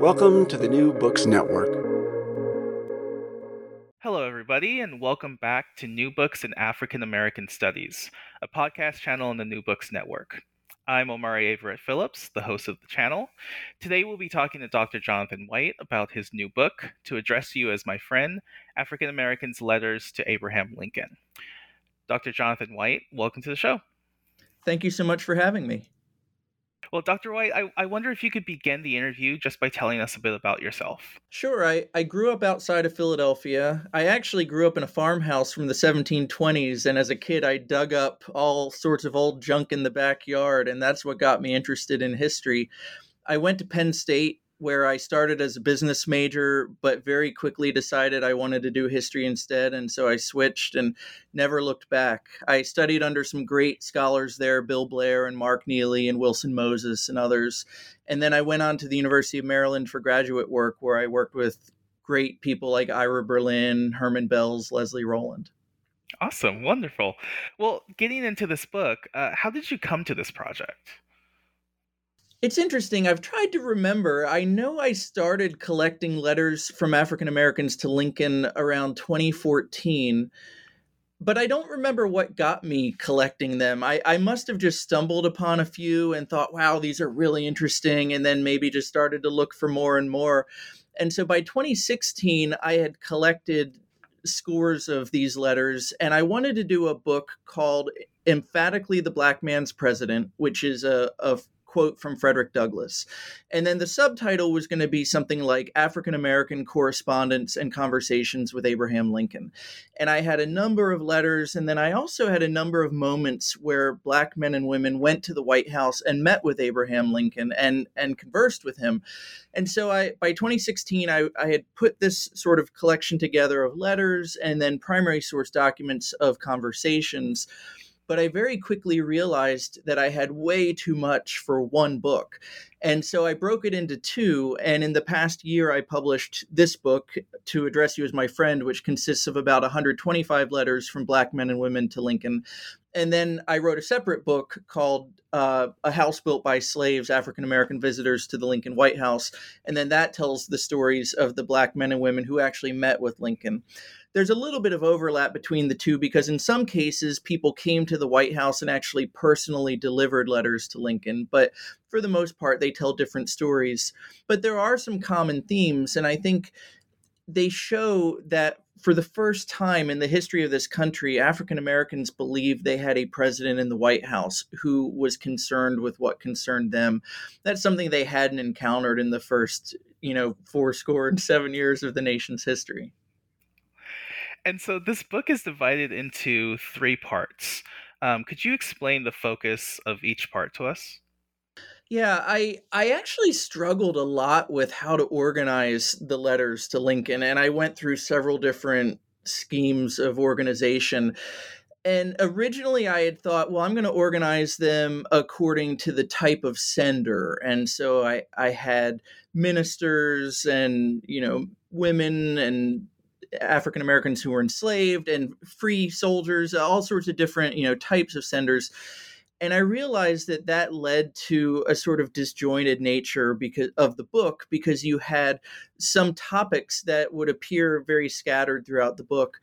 Welcome to the New Books Network. Hello, everybody, and welcome back to New Books in African American Studies, a podcast channel on the New Books Network. I'm Omari Everett Phillips, the host of the channel. Today we'll be talking to Dr. Jonathan White about his new book, To Address You as My Friend African Americans' Letters to Abraham Lincoln. Dr. Jonathan White, welcome to the show. Thank you so much for having me. Well, Dr. White, I, I wonder if you could begin the interview just by telling us a bit about yourself. Sure. I, I grew up outside of Philadelphia. I actually grew up in a farmhouse from the 1720s, and as a kid, I dug up all sorts of old junk in the backyard, and that's what got me interested in history. I went to Penn State where I started as a business major, but very quickly decided I wanted to do history instead. And so I switched and never looked back. I studied under some great scholars there Bill Blair and Mark Neely and Wilson Moses and others. And then I went on to the University of Maryland for graduate work, where I worked with great people like Ira Berlin, Herman Belz, Leslie Rowland. Awesome, wonderful. Well, getting into this book, uh, how did you come to this project? It's interesting. I've tried to remember. I know I started collecting letters from African Americans to Lincoln around 2014, but I don't remember what got me collecting them. I, I must have just stumbled upon a few and thought, wow, these are really interesting, and then maybe just started to look for more and more. And so by 2016, I had collected scores of these letters, and I wanted to do a book called Emphatically the Black Man's President, which is a, a quote from Frederick Douglass. And then the subtitle was going to be something like African American Correspondence and Conversations with Abraham Lincoln. And I had a number of letters, and then I also had a number of moments where black men and women went to the White House and met with Abraham Lincoln and, and conversed with him. And so I by 2016, I, I had put this sort of collection together of letters and then primary source documents of conversations but I very quickly realized that I had way too much for one book. And so I broke it into two. And in the past year, I published this book, To Address You as My Friend, which consists of about 125 letters from Black men and women to Lincoln. And then I wrote a separate book called uh, A House Built by Slaves African American Visitors to the Lincoln White House. And then that tells the stories of the Black men and women who actually met with Lincoln there's a little bit of overlap between the two because in some cases people came to the White House and actually personally delivered letters to Lincoln, but for the most part they tell different stories. But there are some common themes and I think they show that for the first time in the history of this country, African Americans believed they had a president in the White House who was concerned with what concerned them. That's something they hadn't encountered in the first, you know, four score and seven years of the nation's history and so this book is divided into three parts. Um, could you explain the focus of each part to us? Yeah, I I actually struggled a lot with how to organize the letters to Lincoln, and I went through several different schemes of organization. And originally, I had thought, well, I'm going to organize them according to the type of sender, and so I I had ministers and you know women and African Americans who were enslaved and free soldiers, all sorts of different you know types of senders. And I realized that that led to a sort of disjointed nature because of the book, because you had some topics that would appear very scattered throughout the book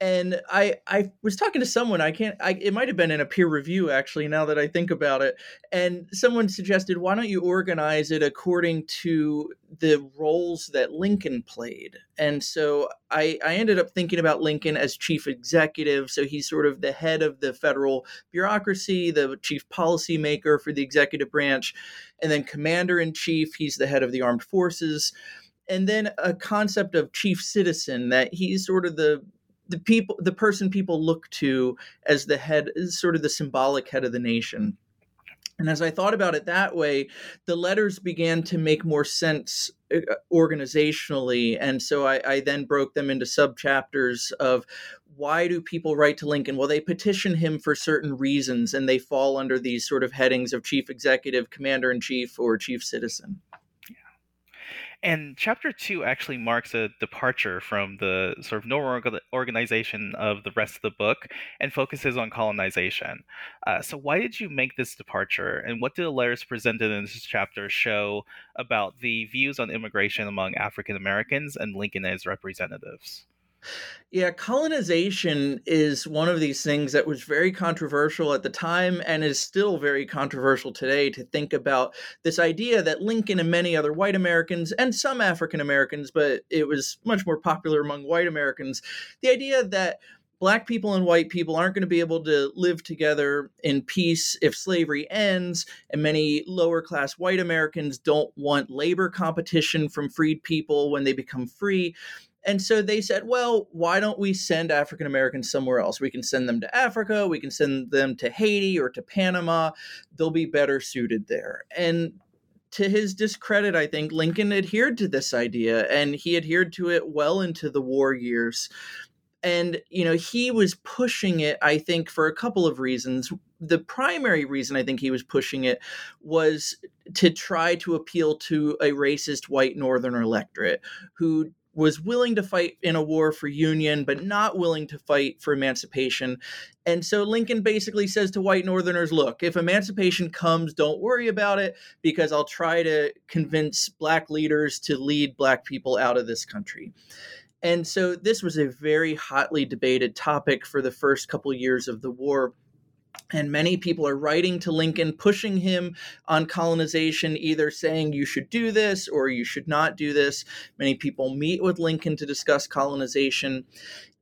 and I I was talking to someone I can't I it might have been in a peer review actually now that I think about it and someone suggested why don't you organize it according to the roles that Lincoln played? And so I I ended up thinking about Lincoln as chief executive so he's sort of the head of the federal bureaucracy the chief policymaker for the executive branch and then commander in chief he's the head of the armed forces and then a concept of chief citizen that he's sort of the the people the person people look to as the head is sort of the symbolic head of the nation and as i thought about it that way the letters began to make more sense uh, organizationally and so I, I then broke them into sub chapters of why do people write to Lincoln? Well, they petition him for certain reasons, and they fall under these sort of headings of chief executive, commander in chief, or chief citizen. And chapter two actually marks a departure from the sort of normal organization of the rest of the book and focuses on colonization. Uh, so, why did you make this departure, and what do the letters presented in this chapter show about the views on immigration among African Americans and Lincoln as representatives? Yeah, colonization is one of these things that was very controversial at the time and is still very controversial today to think about this idea that Lincoln and many other white Americans and some African Americans, but it was much more popular among white Americans, the idea that black people and white people aren't going to be able to live together in peace if slavery ends and many lower class white americans don't want labor competition from freed people when they become free and so they said, well, why don't we send African Americans somewhere else? We can send them to Africa, we can send them to Haiti or to Panama. They'll be better suited there. And to his discredit, I think Lincoln adhered to this idea and he adhered to it well into the war years. And, you know, he was pushing it, I think, for a couple of reasons. The primary reason I think he was pushing it was to try to appeal to a racist white Northern electorate who was willing to fight in a war for union, but not willing to fight for emancipation. And so Lincoln basically says to white Northerners look, if emancipation comes, don't worry about it because I'll try to convince black leaders to lead black people out of this country. And so this was a very hotly debated topic for the first couple years of the war. And many people are writing to Lincoln, pushing him on colonization, either saying you should do this or you should not do this. Many people meet with Lincoln to discuss colonization.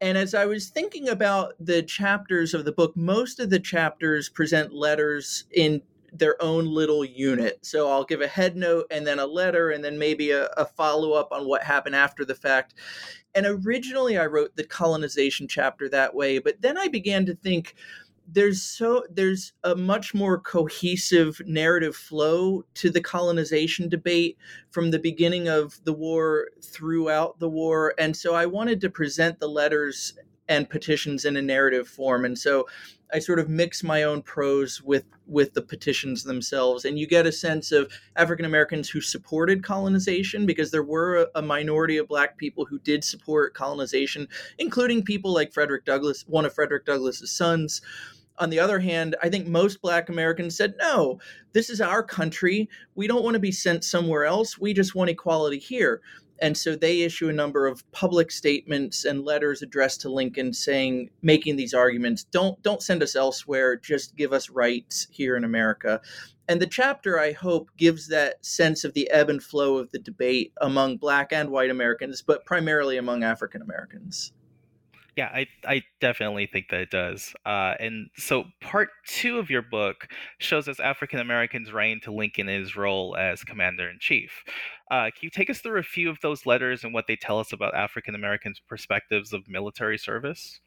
And as I was thinking about the chapters of the book, most of the chapters present letters in their own little unit. So I'll give a head note and then a letter and then maybe a, a follow up on what happened after the fact. And originally I wrote the colonization chapter that way, but then I began to think, there's so there's a much more cohesive narrative flow to the colonization debate from the beginning of the war throughout the war. And so i wanted to present the letters and petitions in a narrative form. And so i sort of mix my own prose with with the petitions themselves. And you get a sense of african americans who supported colonization because there were a minority of black people who did support colonization including people like frederick douglass one of frederick douglass's sons on the other hand, I think most black Americans said, no, this is our country. We don't want to be sent somewhere else. We just want equality here. And so they issue a number of public statements and letters addressed to Lincoln saying, making these arguments, don't don't send us elsewhere, just give us rights here in America. And the chapter, I hope, gives that sense of the ebb and flow of the debate among black and white Americans, but primarily among African Americans. Yeah, I, I definitely think that it does. Uh, and so part two of your book shows us African Americans writing to Lincoln in his role as commander in chief. Uh, can you take us through a few of those letters and what they tell us about African Americans' perspectives of military service?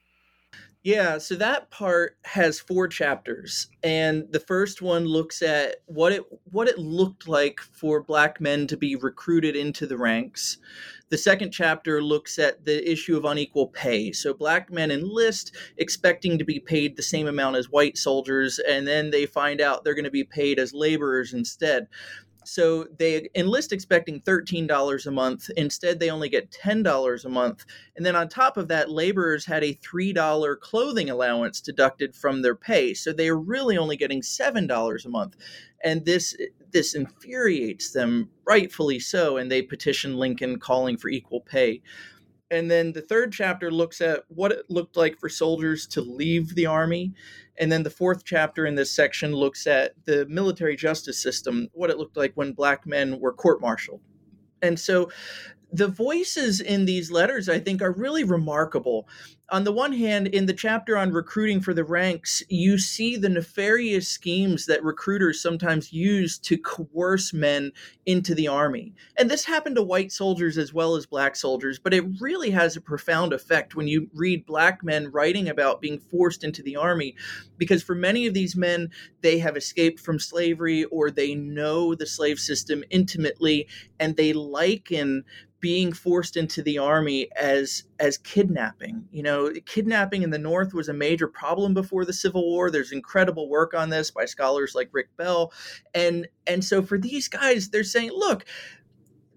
Yeah, so that part has four chapters, and the first one looks at what it what it looked like for black men to be recruited into the ranks. The second chapter looks at the issue of unequal pay. So black men enlist expecting to be paid the same amount as white soldiers, and then they find out they're going to be paid as laborers instead. So they enlist expecting $13 a month. Instead, they only get $10 a month. And then on top of that, laborers had a $3 clothing allowance deducted from their pay. So they are really only getting $7 a month. And this eh, this infuriates them, rightfully so, and they petition Lincoln calling for equal pay. And then the third chapter looks at what it looked like for soldiers to leave the army. And then the fourth chapter in this section looks at the military justice system, what it looked like when black men were court martialed. And so the voices in these letters, I think, are really remarkable on the one hand, in the chapter on recruiting for the ranks, you see the nefarious schemes that recruiters sometimes use to coerce men into the army. And this happened to white soldiers as well as black soldiers, but it really has a profound effect when you read black men writing about being forced into the army, because for many of these men, they have escaped from slavery or they know the slave system intimately, and they liken being forced into the army as as kidnapping. You know, kidnapping in the North was a major problem before the Civil War. There's incredible work on this by scholars like Rick Bell, and and so for these guys, they're saying, look.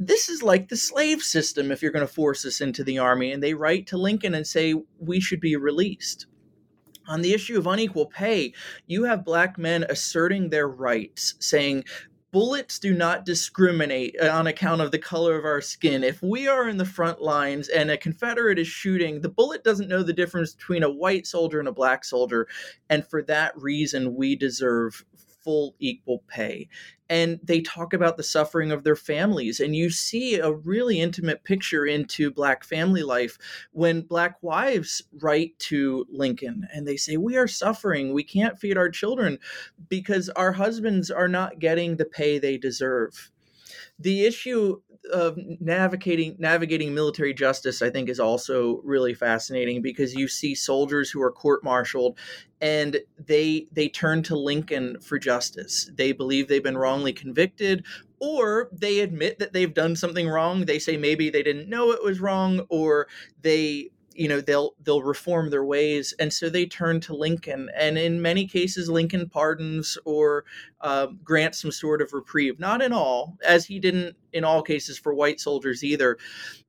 This is like the slave system if you're going to force us into the army. And they write to Lincoln and say, we should be released. On the issue of unequal pay, you have black men asserting their rights, saying, bullets do not discriminate uh, on account of the color of our skin. If we are in the front lines and a Confederate is shooting, the bullet doesn't know the difference between a white soldier and a black soldier. And for that reason, we deserve full equal pay. And they talk about the suffering of their families. And you see a really intimate picture into Black family life when Black wives write to Lincoln and they say, We are suffering. We can't feed our children because our husbands are not getting the pay they deserve. The issue of navigating navigating military justice i think is also really fascinating because you see soldiers who are court-martialed and they they turn to lincoln for justice. They believe they've been wrongly convicted or they admit that they've done something wrong. They say maybe they didn't know it was wrong or they you know they'll they'll reform their ways and so they turn to lincoln and in many cases lincoln pardons or uh, grants some sort of reprieve. Not in all as he didn't in all cases for white soldiers either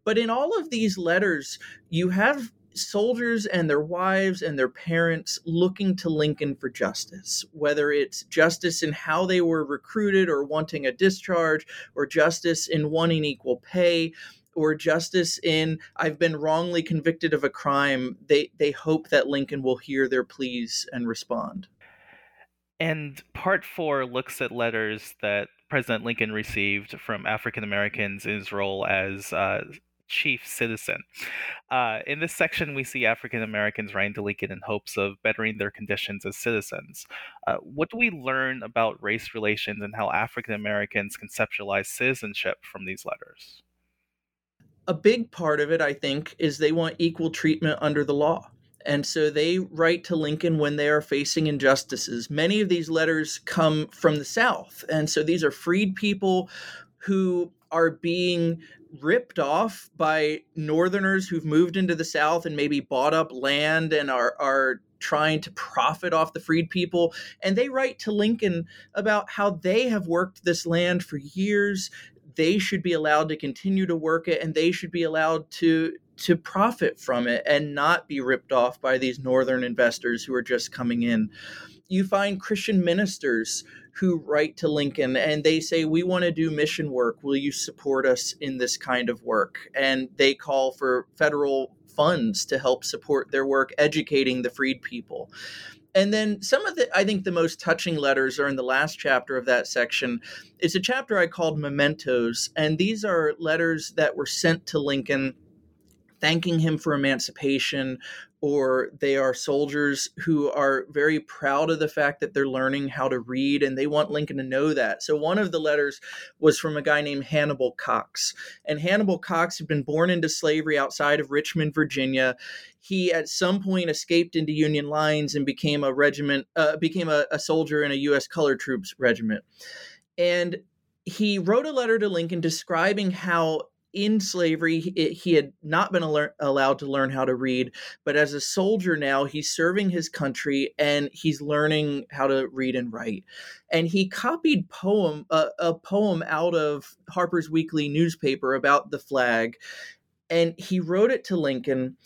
but in all of these letters you have soldiers and their wives and their parents looking to Lincoln for justice, whether it's justice in how they were recruited or wanting a discharge, or justice in wanting equal pay, or justice in I've been wrongly convicted of a crime, they they hope that Lincoln will hear their pleas and respond. And part four looks at letters that President Lincoln received from African Americans in his role as uh, chief citizen. Uh, in this section, we see African Americans writing to Lincoln in hopes of bettering their conditions as citizens. Uh, what do we learn about race relations and how African Americans conceptualize citizenship from these letters? A big part of it, I think, is they want equal treatment under the law. And so they write to Lincoln when they are facing injustices. Many of these letters come from the South. And so these are freed people who are being ripped off by Northerners who've moved into the South and maybe bought up land and are, are trying to profit off the freed people. And they write to Lincoln about how they have worked this land for years they should be allowed to continue to work it and they should be allowed to to profit from it and not be ripped off by these northern investors who are just coming in. You find christian ministers who write to lincoln and they say we want to do mission work. Will you support us in this kind of work? And they call for federal funds to help support their work educating the freed people and then some of the i think the most touching letters are in the last chapter of that section. It's a chapter i called mementos and these are letters that were sent to lincoln thanking him for emancipation or they are soldiers who are very proud of the fact that they're learning how to read and they want Lincoln to know that. So one of the letters was from a guy named Hannibal Cox. And Hannibal Cox had been born into slavery outside of Richmond, Virginia. He at some point escaped into Union lines and became a regiment, uh, became a, a soldier in a U.S. colored troops regiment. And he wrote a letter to Lincoln describing how in slavery, he, had not been al- allowed to learn how to read, but as a soldier now, he's serving his country and he's learning how to read and write. And he copied poem uh, a poem out of Harper's Weekly newspaper about the flag, and he wrote it to Lincoln.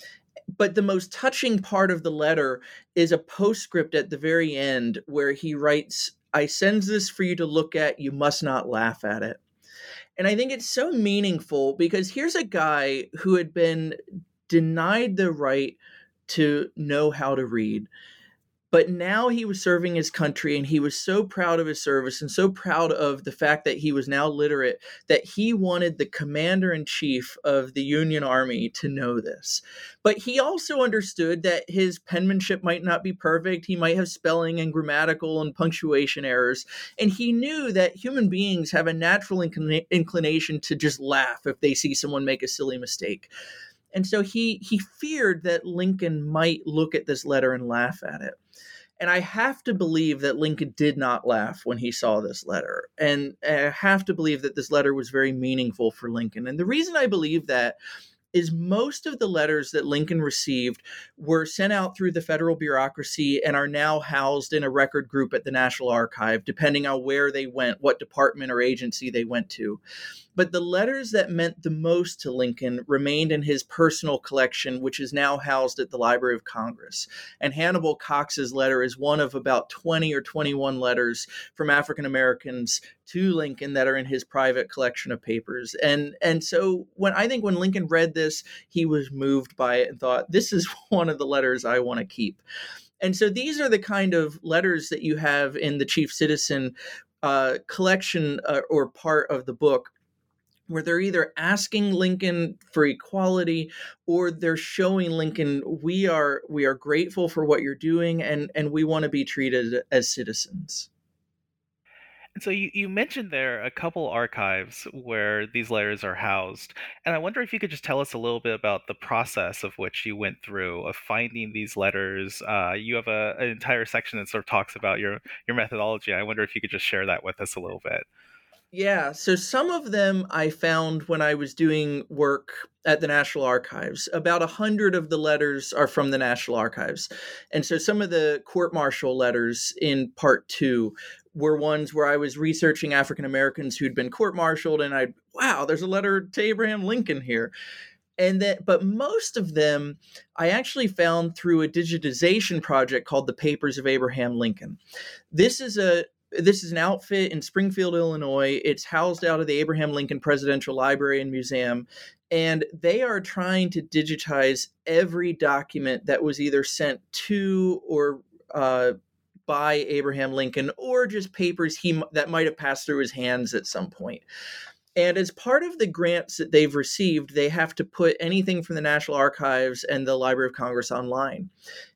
But the most touching part of the letter is a postscript at the very end where he writes, I send this for you to look at. You must not laugh at it. And I think it's so meaningful because here's a guy who had been denied the right to know how to read. But now he was serving his country and he was so proud of his service and so proud of the fact that he was now literate that he wanted the commander in chief of the Union Army to know this. But he also understood that his penmanship might not be perfect. He might have spelling and grammatical and punctuation errors. And he knew that human beings have a natural inclina- inclination to just laugh if they see someone make a silly mistake. And so he he feared that Lincoln might look at this letter and laugh at it. And I have to believe that Lincoln did not laugh when he saw this letter. And eh, I have to believe that this letter was very meaningful for Lincoln. And the reason I believe that is most of the letters that Lincoln received were sent out through the federal bureaucracy and are now housed in a record group at the National Archive, depending on where they went, what department or agency they went to. But the letters that meant the most to Lincoln remained in his personal collection, which is now housed at the Library of Congress. And Hannibal Cox's letter is one of about 20 or 21 letters from African Americans to Lincoln that are in his private collection of papers. And and so when I think when Lincoln read this, he was moved by it and thought, this is one of the letters I want to keep. And so these are the kind of letters that you have in the Chief Citizen uh, collection uh, or part of the book where they're either asking Lincoln for equality or they're showing Lincoln we are we are grateful for what you're doing and and we want to be treated as citizens. And so you, you mentioned there a couple archives where these letters are housed. And I wonder if you could just tell us a little bit about the process of which you went through of finding these letters. Uh, you have a, an entire section that sort of talks about your, your methodology. I wonder if you could just share that with us a little bit. Yeah, so some of them I found when I was doing work at the National Archives. About a hundred of the letters are from the National Archives. And so some of the court martial letters in part two were ones where I was researching African Americans who'd been court martialed, and I, wow, there's a letter to Abraham Lincoln here. And that, but most of them I actually found through a digitization project called the Papers of Abraham Lincoln. This is a this is an outfit in Springfield, Illinois. It's housed out of the Abraham Lincoln Presidential Library and Museum. And they are trying to digitize every document that was either sent to or uh, by Abraham Lincoln or just papers he that might have passed through his hands at some point. And as part of the grants that they've received, they have to put anything from the National Archives and the Library of Congress online.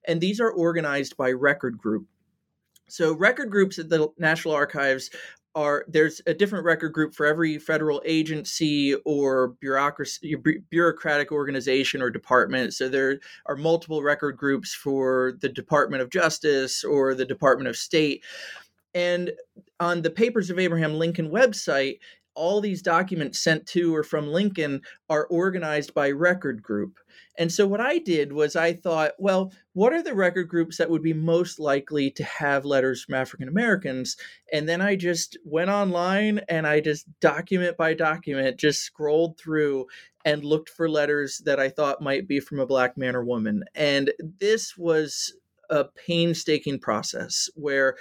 And these are organized by record group. So record groups at the National Archives are there's a different record group for every federal agency or bureaucracy bureaucratic organization or department. So there are multiple record groups for the department of justice or the department of state. And on the papers of abraham lincoln website all these documents sent to or from lincoln are organized by record group and so what I did was I thought, well, what are the record groups that would be most likely to have letters from African Americans? And then I just went online and I just document by document just scrolled through and looked for letters that I thought might be from a black man or woman. And this was a painstaking process where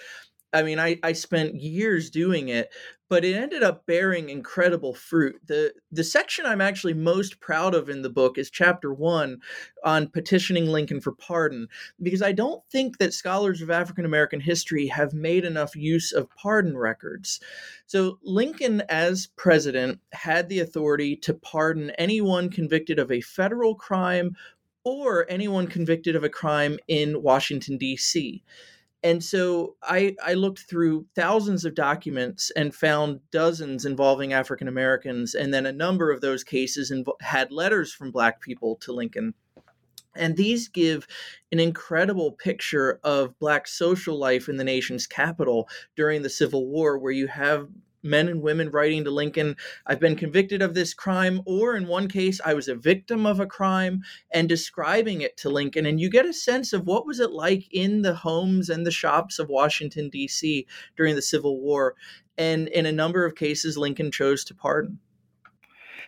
I mean, I, I spent years doing it, but it ended up bearing incredible fruit. The the section I'm actually most proud of in the book is chapter 1 on petitioning Lincoln for pardon because I don't think that scholars of African American history have made enough use of pardon records. So Lincoln as president had the authority to pardon anyone convicted of a federal crime or anyone convicted of a crime in Washington D.C. And so I, I looked through thousands of documents and found dozens involving African Americans, and then a number of those cases inv- had letters from Black people to Lincoln. And these give an incredible picture of Black social life in the nation's capital during the Civil War, where you have men and women writing to Lincoln, I've been convicted of this crime, or in one case, I was a victim of a crime, and describing it to Lincoln. And you get a sense of what was it like in the homes and the shops of Washington, D.C. during the Civil War. And in a number of cases, Lincoln chose to pardon.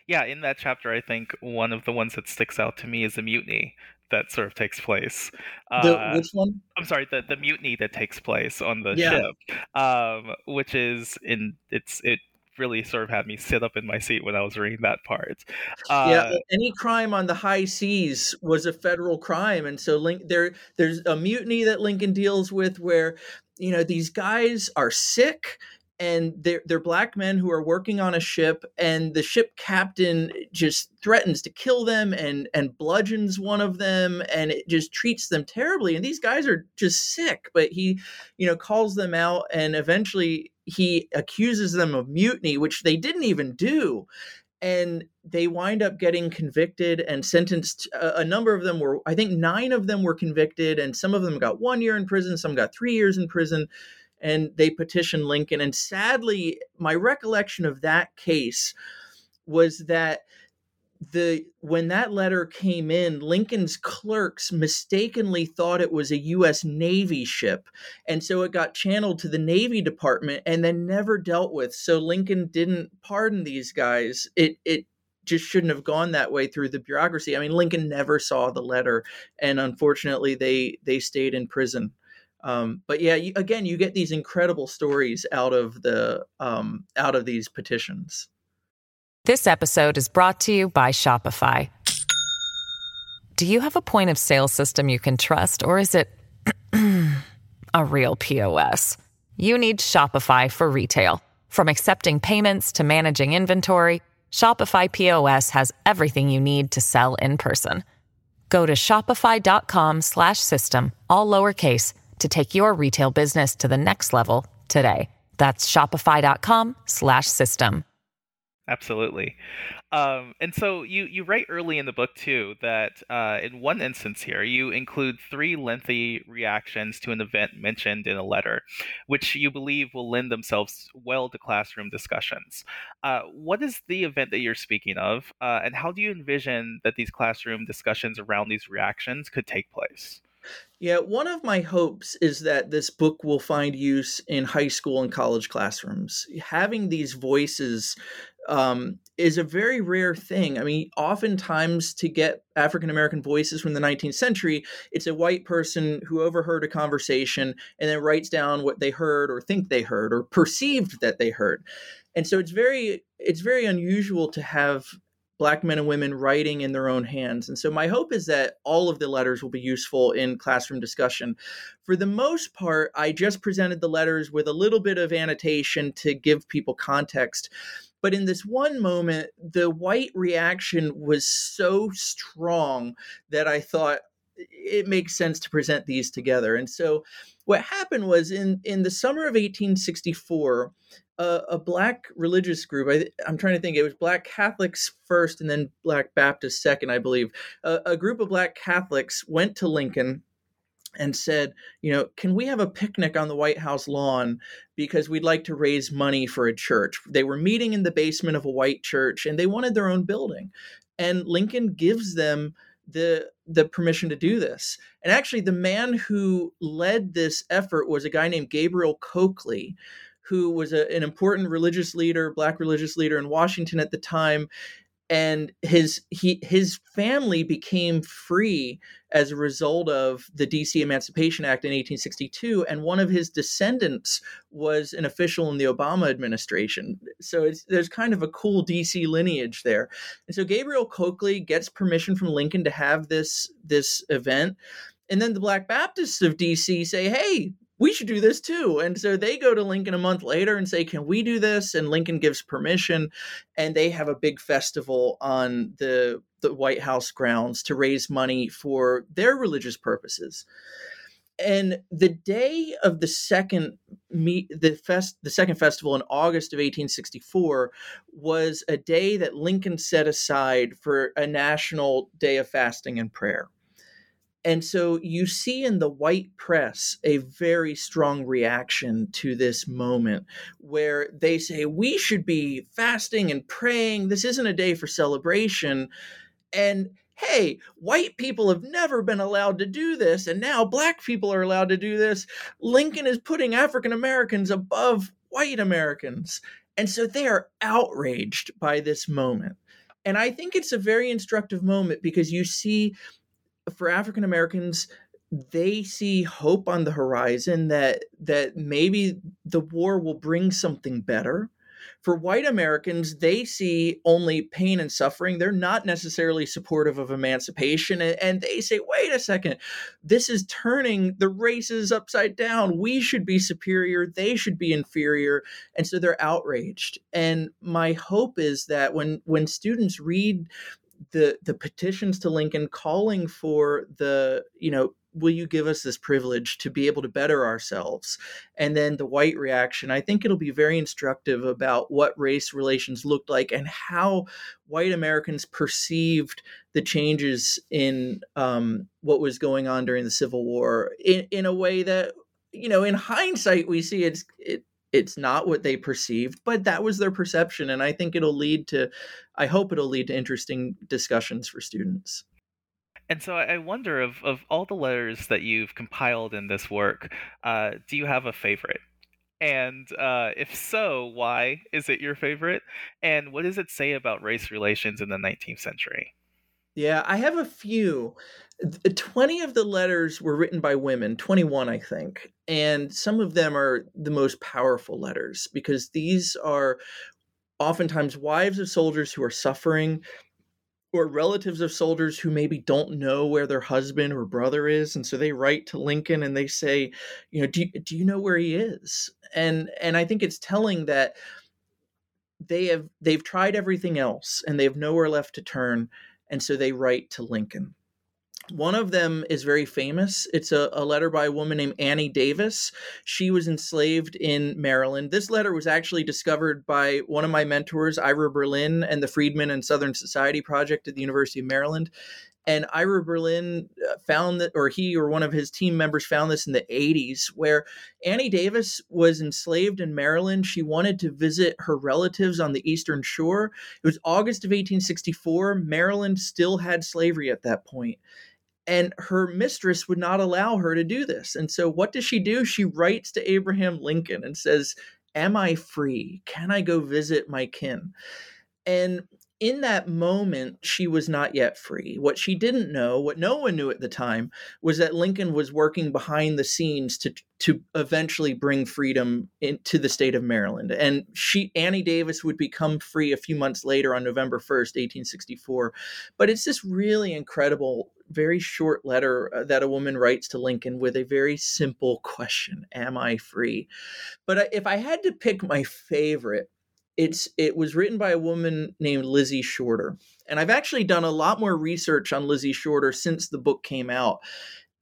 Yeah, in that chapter, I think one of the ones that sticks out to me is the mutiny that sort of takes place. The, uh, which one? I'm sorry, the the mutiny that takes place on the yeah. ship, um, which is in it's it really sort of had me sit up in my seat when I was reading that part. Uh, yeah, any crime on the high seas was a federal crime, and so Link, there there's a mutiny that Lincoln deals with where you know these guys are sick and they're, they're black men who are working on a ship and the ship captain just threatens to kill them and and bludgeons one of them and it just treats them terribly and these guys are just sick but he you know calls them out and eventually he accuses them of mutiny which they didn't even do and they wind up getting convicted and sentenced uh, a, number of them were i think nine of them were convicted and some of them got one year in prison some got three years in prison and they petitioned Lincoln. And sadly, my recollection of that case was that the when that letter came in lincoln's clerks mistakenly thought it was a US navy ship and so it got channeled to the navy department and then never dealt with. So lincoln didn't pardon these guys. It it just shouldn't have gone that way through the bureaucracy. I mean lincoln never saw the letter and unfortunately they they stayed in prison um, but yeah, you, again, you get these incredible stories out of the um, out of these petitions. This episode is brought to you by Shopify. Do you have a point of sale system you can trust, or is it a real POS? You need Shopify for retail. From accepting payments to managing inventory, Shopify POS has everything you need to sell in person. Go to shopify.com/system all lowercase to take your retail business to the next level today. That's shopify.com/system. Absolutely. Um, and so you, you write early in the book too that uh, in one instance here you include three lengthy reactions to an event mentioned in a letter, which you believe will lend themselves well to classroom discussions. Uh, what is the event that you're speaking of, uh, and how do you envision that these classroom discussions around these reactions could take place? Yeah, one of my hopes is that this book will find use in high school and college classrooms. Having these voices um, is a very rare thing. I mean, oftentimes to get African American voices from the 19th century, it's a white person who overheard a conversation and then writes down what they heard or think they heard or perceived that they heard. And so it's very it's very unusual to have black men and women writing in their own hands. And so my hope is that all of the letters will be useful in classroom discussion. For the most part, I just presented the letters with a little bit of annotation to give people context. But in this one moment, the white reaction was so strong that I thought it makes sense to present these together. And so what happened was in in the summer of 1864 a, a black religious group. I, am trying to think. It was black Catholics first, and then black Baptists second, I believe. a group of black Catholics went to Lincoln and said, you know, can we have a picnic on the White House lawn because we'd like to raise money for a church? They were meeting in the basement of a white church and they wanted their own building. And Lincoln gives them the the permission to do this. And actually the man who led this effort was a guy named Gabriel Coakley, who was a, an important religious leader, black religious leader in Washington at the time, and his he his family became free as a result of the DC Emancipation Act in 1862 and one of his descendants was an official in the Obama administration. So there's kind of a cool DC lineage there. And so Gabriel Coakley gets permission from Lincoln to have this this event and then the Black Baptists of DC say hey we should do this too. And so they go to Lincoln a month later and say, Can we do this? And Lincoln gives permission. And they have a big festival on the, the White House grounds to raise money for their religious purposes. And the day of the second meet the fest the second festival in August of 1864 was a day that Lincoln set aside for a national day of fasting and prayer And so you see in the white press a very strong reaction to this moment where they say, we should be fasting and praying. This isn't a day for celebration. And hey, white people have never been allowed to do this, and now black people are allowed to do this. Lincoln is putting African Americans above white Americans. And so they are outraged by this moment. And I think it's a very instructive moment because you see for African Americans, they see hope on the horizon that that maybe the war will bring something better for white Americans, they see only pain and suffering. They're not necessarily supportive of emancipation. And they say, wait a second, this is turning the races upside down. We should be superior. They should be inferior. And so they're outraged. And my hope is that when, when students read the the petitions to Lincoln calling for the you know will you give us this privilege to be able to better ourselves? And then the white reaction, I think it'll be very instructive about what race relations looked like and how white Americans perceived the changes in um, what was going on during the Civil War in, in a way that, you know, in hindsight, we see it's, it, it's not what they perceived, but that was their perception. And I think it'll lead to, I hope it'll lead to interesting discussions for students. And so I wonder of, of all the letters that you've compiled in this work, uh, do you have a favorite? And uh, if so, why is it your favorite? And what does it say about race relations in the 19th century? Yeah, I have a few. Uh, 20 of the letters were written by women, 21, I think. And some of them are the most powerful letters because these are oftentimes wives of soldiers who are suffering or relatives of soldiers who maybe don't know where their husband or brother is and so they write to lincoln and they say you know do, do you know where he is and and i think it's telling that they have they've tried everything else and they have nowhere left to turn and so they write to lincoln one of them is very famous. It's a, a, letter by a woman named Annie Davis. She was enslaved in Maryland. This letter was actually discovered by one of my mentors, Ira Berlin, and the Freedmen and Southern Society Project at the University of Maryland. And Ira Berlin uh, found that, or he or one of his team members found this in the 80s, where Annie Davis was enslaved in Maryland. She wanted to visit her relatives on the Eastern Shore. It was August of 1864. Maryland still had slavery at that point and her mistress would not allow her to do this. And so, what does she do? She writes to Abraham Lincoln and says, Am I free? Can I go visit my kin? And in that moment, she was not yet free. What she didn't know, what no one knew at the time, was that Lincoln was working behind the scenes to to eventually bring freedom into the state of Maryland. And she, Annie Davis, would become free a few months later on November first, eighteen sixty four. But it's this really incredible, very short letter uh, that a woman writes to Lincoln with a very simple question: "Am I free?" But if I had to pick my favorite it's it was written by a woman named Lizzie Shorter. And I've actually done a lot more research on Lizzie Shorter since the book came out.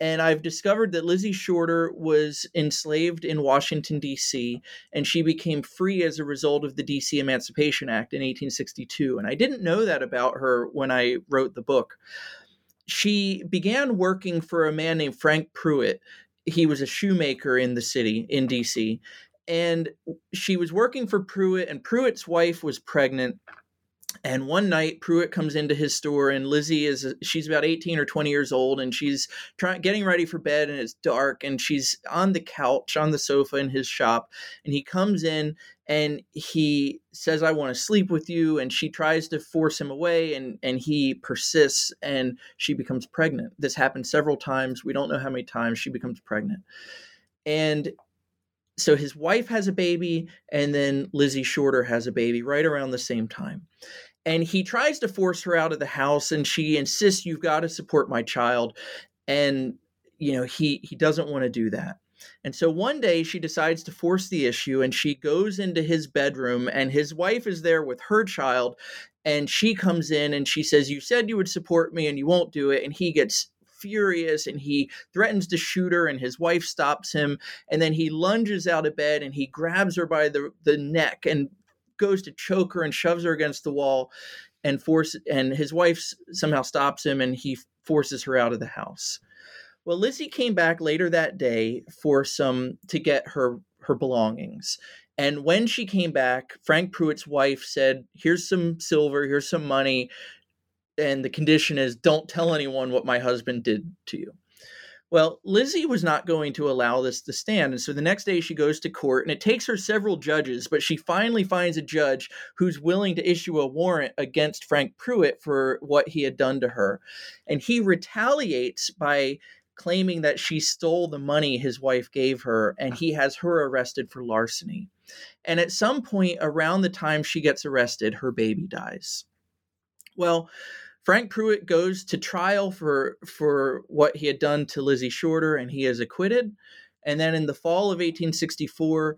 And I've discovered that Lizzie Shorter was enslaved in Washington, D.C., and she became free as a result of the D.C. Emancipation Act in 1862. And I didn't know that about her when I wrote the book. She began working for a man named Frank Pruitt. He was a shoemaker in the city, in D.C and she was working for Pruitt, and Pruitt's wife was pregnant. And one night, Pruitt comes into his store, and Lizzie is uh, she's about 18 or 20 years old, and she's trying getting ready for bed, and it's dark, and she's on the couch on the sofa in his shop, and he comes in and he says, "I want to sleep with you," and she tries to force him away, and and he persists, and she becomes pregnant. This happens several times. We don't know how many times she becomes pregnant, and so his wife has a baby and then Lizzie Shorter has a baby right around the same time. And he tries to force her out of the house and she insists you've got to support my child and you know he he doesn't want to do that. And so one day she decides to force the issue and she goes into his bedroom and his wife is there with her child and she comes in and she says you said you would support me and you won't do it and he gets furious and he threatens to shoot her and his wife stops him and then he lunges out of bed and he grabs her by the, the neck and goes to choke her and shoves her against the wall and force and his wife somehow stops him and he forces her out of the house Well, Lizzie came back later that day for some to get her her belongings. And when she came back, Frank Pruitt's wife said, Here's some silver, here's some money. And the condition is don't tell anyone what my husband did to you. Well, Lizzie was not going to allow this to stand. And so the next day she goes to court, and it takes her several judges, but she finally finds a judge who's willing to issue a warrant against Frank Pruitt for what he had done to her. And he retaliates by claiming that she stole the money his wife gave her, and he has her arrested for larceny. And at some point around the time she gets arrested, her baby dies. Well, Frank Pruitt goes to trial for for what he had done to Lizzie Shorter, and he is acquitted. And then in the fall of 1864,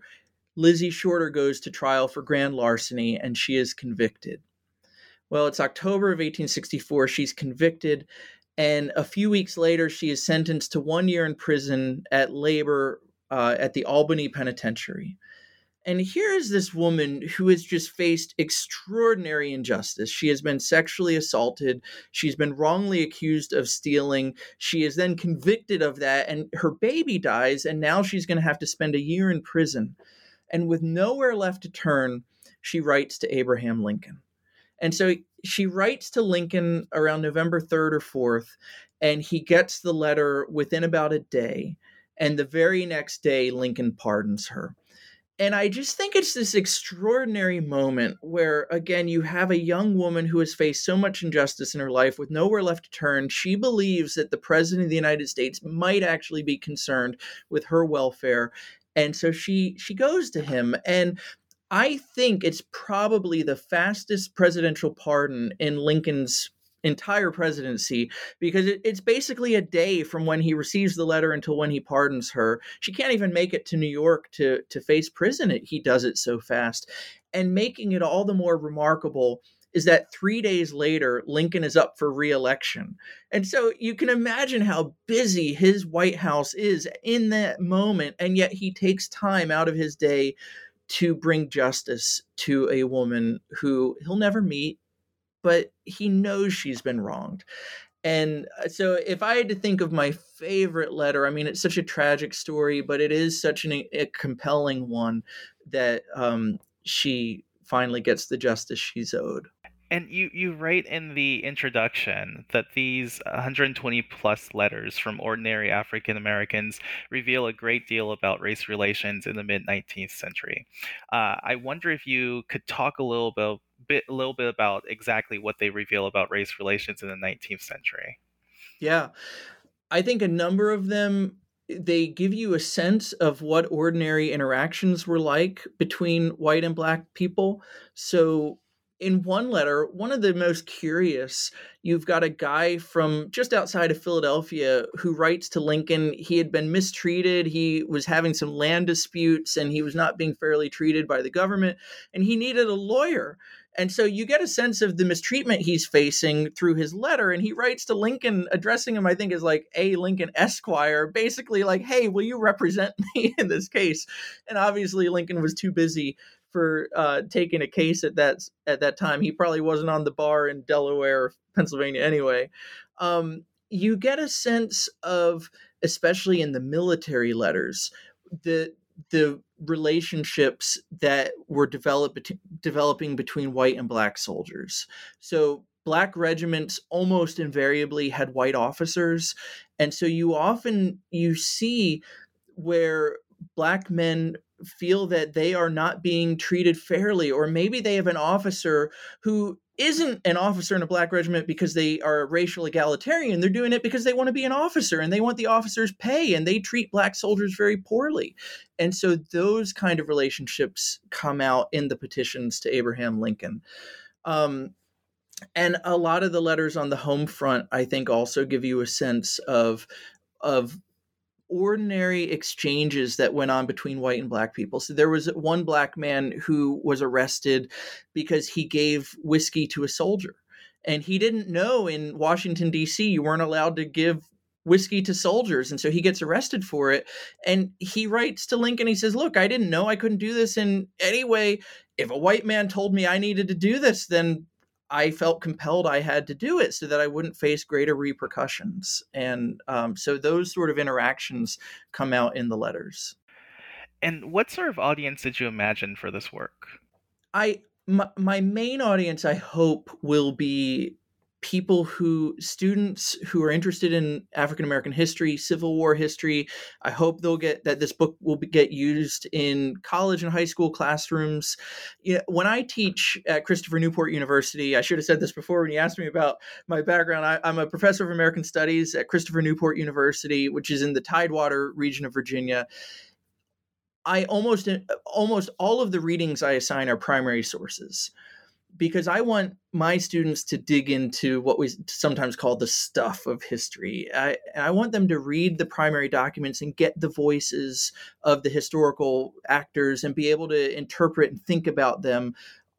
Lizzie Shorter goes to trial for grand larceny, and she is convicted. Well, it's October of 1864. She's convicted, and a few weeks later, she is sentenced to one year in prison at labor uh, at the Albany Penitentiary. And here is this woman who has just faced extraordinary injustice. She has been sexually assaulted. She's been wrongly accused of stealing. She is then convicted of that, and her baby dies. And now she's going to have to spend a year in prison. And with nowhere left to turn, she writes to Abraham Lincoln. And so she writes to Lincoln around November 3rd or 4th, and he gets the letter within about a day. And the very next day, Lincoln pardons her. And I just think it's this extraordinary moment where, again, you have a young woman who has faced so much injustice in her life with nowhere left to turn. She believes that the president of the United States might actually be concerned with her welfare. And so she she goes to him and I think it's probably the fastest presidential pardon in Lincoln's entire presidency because it, it's basically a day from when he receives the letter until when he pardons her. She can't even make it to New York to to face prison. It, he does it so fast, and making it all the more remarkable is that three days later, Lincoln is up for reelection. And so you can imagine how busy his White House is in that moment. And yet he takes time out of his day to bring justice to a woman who he'll never meet, but he knows she's been wronged. And uh, so, if I had to think of my favorite letter, I mean, it's such a tragic story, but it is such an, a compelling one that um, she finally gets the justice she's owed. And you, you write in the introduction that these 120 plus letters from ordinary African Americans reveal a great deal about race relations in the mid 19th century. Uh, I wonder if you could talk a little bit bit a little bit about exactly what they reveal about race relations in the 19th century. Yeah. I think a number of them they give you a sense of what ordinary interactions were like between white and black people. So in one letter, one of the most curious, you've got a guy from just outside of Philadelphia who writes to Lincoln. He had been mistreated. He was having some land disputes and he was not being fairly treated by the government. And he needed a lawyer. And so you get a sense of the mistreatment he's facing through his letter. And he writes to Lincoln, addressing him, I think, as like A. Lincoln Esquire, basically like, hey, will you represent me in this case? And obviously, Lincoln was too busy for uh, taking a case at that at that time. He probably wasn't on the bar in Delaware or Pennsylvania anyway. Um, you get a sense of, especially in the military letters, the the relationships that were developed developing between white and black soldiers. So black regiments almost invariably had white officers and so you often you see where black men feel that they are not being treated fairly or maybe they have an officer who isn't an officer in a black regiment because they are racial egalitarian. They're doing it because they want to be an officer and they want the officer's pay and they treat black soldiers very poorly. And so those kind of relationships come out in the petitions to Abraham Lincoln. Um, and a lot of the letters on the home front, I think, also give you a sense of of ordinary exchanges that went on between white and black people. So there was one black man who was arrested because he gave whiskey to a soldier. And he didn't know in Washington, D.C., you weren't allowed to give whiskey to soldiers. And so he gets arrested for it. And he writes to Lincoln, he says, Look, I didn't know I couldn't do this in any way. If a white man told me I needed to do this, then I felt compelled I had to do it so that I wouldn't face greater repercussions. And um, so those sort of interactions come out in the letters. And what sort of audience did you imagine for this work? I my, my main audience, I hope, will be people who students who are interested in African American history, Civil War history. I hope they'll get that this book will be, get used in college and high school classrooms. You know, when I teach at Christopher Newport University, I should have said this before when you asked me about my background. I, I'm a professor of American Studies at Christopher Newport University, which is in the Tidewater region of Virginia. I almost almost all of the readings I assign are primary sources because I want my students to dig into what we sometimes call the stuff of history. I, I want them to read the primary documents and get the voices of the historical actors and be able to interpret and think about them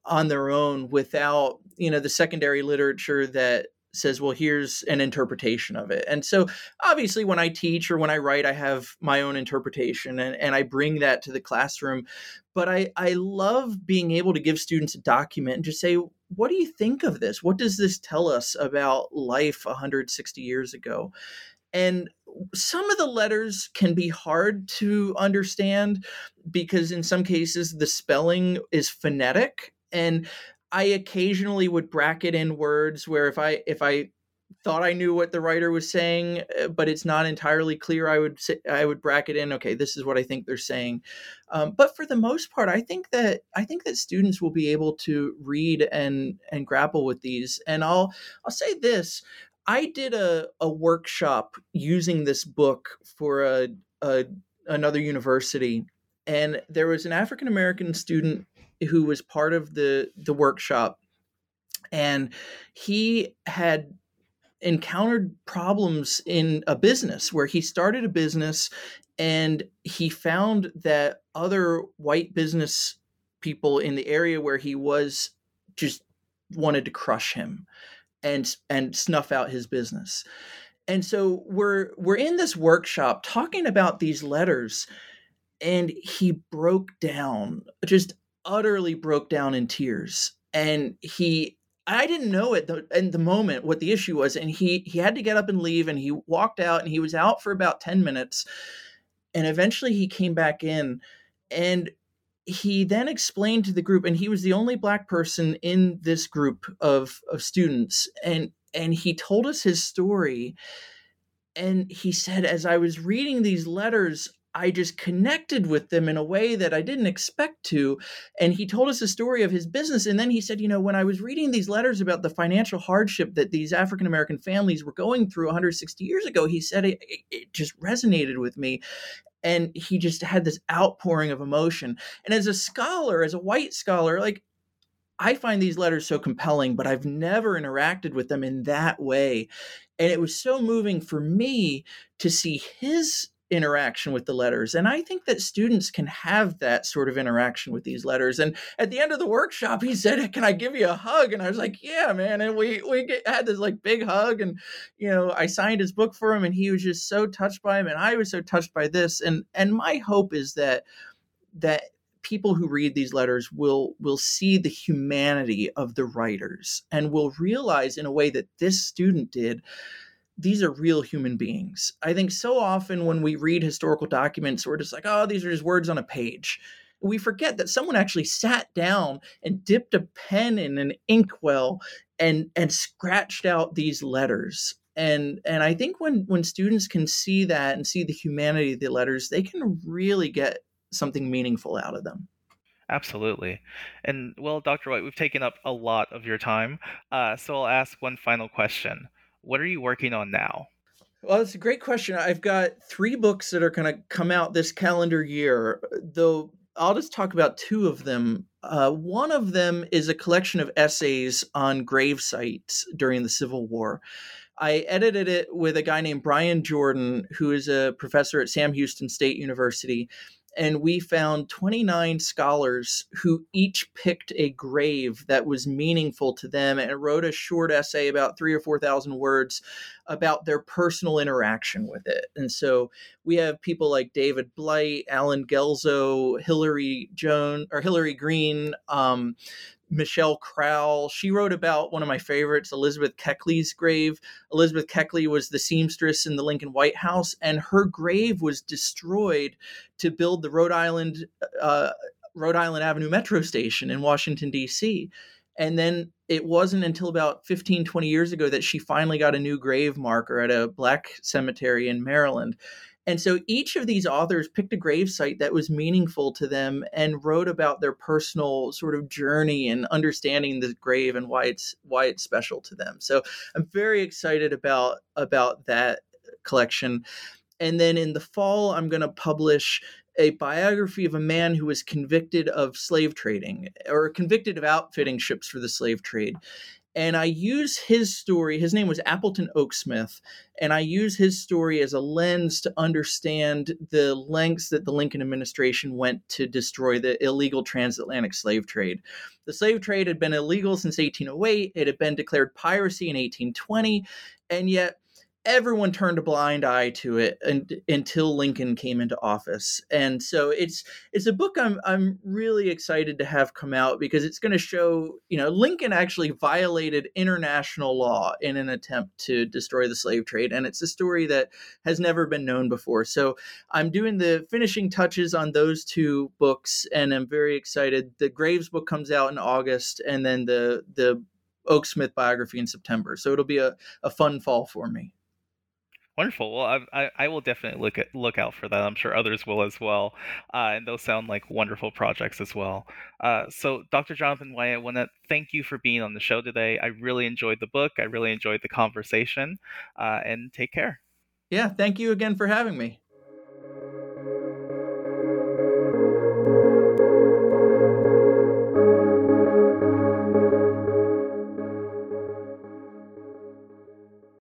on their own without you know the secondary literature that says, well, here's an interpretation of it. And so obviously when I teach or when I write, I have my own interpretation and, and I bring that to the classroom. But I, I love being able to give students a document and just say, what do you think of this? What does this tell us about life 160 years ago? And some of the letters can be hard to understand because in some cases the spelling is phonetic and I occasionally would bracket in words where if I if I thought I knew what the writer was saying, uh, but it's not entirely clear, I would say, I would bracket in, okay, this is what I think they're saying. Um, but for the most part, I think that I think that students will be able to read and and grapple with these. And I'll I'll say this: I did a a workshop using this book for a, a another university, and there was an African American student who was part of the the workshop and he had encountered problems in a business where he started a business and he found that other white business people in the area where he was just wanted to crush him and and snuff out his business. And so we're we're in this workshop talking about these letters and he broke down just utterly broke down in tears and he I didn't know it the, in the moment what the issue was, and he he had to get up and leave, and he walked out, and he was out for about ten minutes, and eventually he came back in, and he then explained to the group, and he was the only black person in this group of of students, and and he told us his story, and he said, as I was reading these letters, I just connected with them in a way that I didn't expect to. And he told us the story of his business. And then he said, you know, when I was reading these letters about the financial hardship that these African American families were going through 160 years ago, he said it, it just resonated with me. And he just had this outpouring of emotion. And as a scholar, as a white scholar, like I find these letters so compelling, but I've never interacted with them in that way. And it was so moving for me to see his interaction with the letters. And I think that students can have that sort of interaction with these letters. And at the end of the workshop, he said, "Can I give you a hug?" And I was like, "Yeah, man." And we we get, had this like big hug, and you know, I signed his book for him, and he was just so touched by him, and I was so touched by this. And and my hope is that that people who read these letters will will see the humanity of the writers and will realize in a way that this student did these are real human beings. I think so often when we read historical documents, we're just like, oh, these are just words on a page. We forget that someone actually sat down and dipped a pen in an inkwell and and scratched out these letters. And and I think when when students can see that and see the humanity of the letters, they can really get something meaningful out of them. Absolutely. And well, Dr. White, we've taken up a lot of your time. Uh, so I'll ask one final question. What are you working on now? Well, it's a great question. I've got three books that are going to come out this calendar year, though I'll just talk about two of them. Uh, one of them is a collection of essays on grave sites during the Civil War. I edited it with a guy named Brian Jordan, who is a professor at Sam Houston State University and we found 29 scholars who each picked a grave that was meaningful to them and wrote a short essay about three or 4,000 words about their personal interaction with it. And so we have people like David Blight, Allen Guelzo, Hillary Jones, or Hillary Green, um, Michelle Krowl. She wrote about one of my favorites, Elizabeth Keckley's grave. Elizabeth Keckley was the seamstress in the Lincoln White House, and her grave was destroyed to build the Rhode Island uh, Rhode Island Avenue Metro Station in Washington D.C. And then it wasn't until about 15, 20 years ago that she finally got a new grave marker at a black cemetery in Maryland. And so each of these authors picked a grave site that was meaningful to them and wrote about their personal sort of journey and understanding the grave and why it's why it's special to them. So I'm very excited about about that collection. And then in the fall, I'm going to publish a biography of a man who was convicted of slave trading or convicted of outfitting ships for the slave trade and I use his story. His name was Appleton Oaksmith, and I use his story as a lens to understand the lengths that the Lincoln administration went to destroy the illegal transatlantic slave trade. The slave trade had been illegal since 1808, it had been declared piracy in 1820, and yet everyone turned a blind eye to it and, until Lincoln came into office. And so it's it's a book I'm I'm really excited to have come out because it's going to show, you know, Lincoln actually violated international law in an attempt to destroy the slave trade and it's a story that has never been known before. So I'm doing the finishing touches on those two books and I'm very excited. The Graves book comes out in August and then the the Oaksmith biography in September. So it'll be a, a fun fall for me. Wonderful. Well, I, I, will definitely look at look out for that. I'm sure others will as well. Uh, and those sound like wonderful projects as well. Uh, so, Dr. Jonathan White, I want to thank you for being on the show today. I really enjoyed the book. I really enjoyed the conversation. Uh, and take care. Yeah. Thank you again for having me.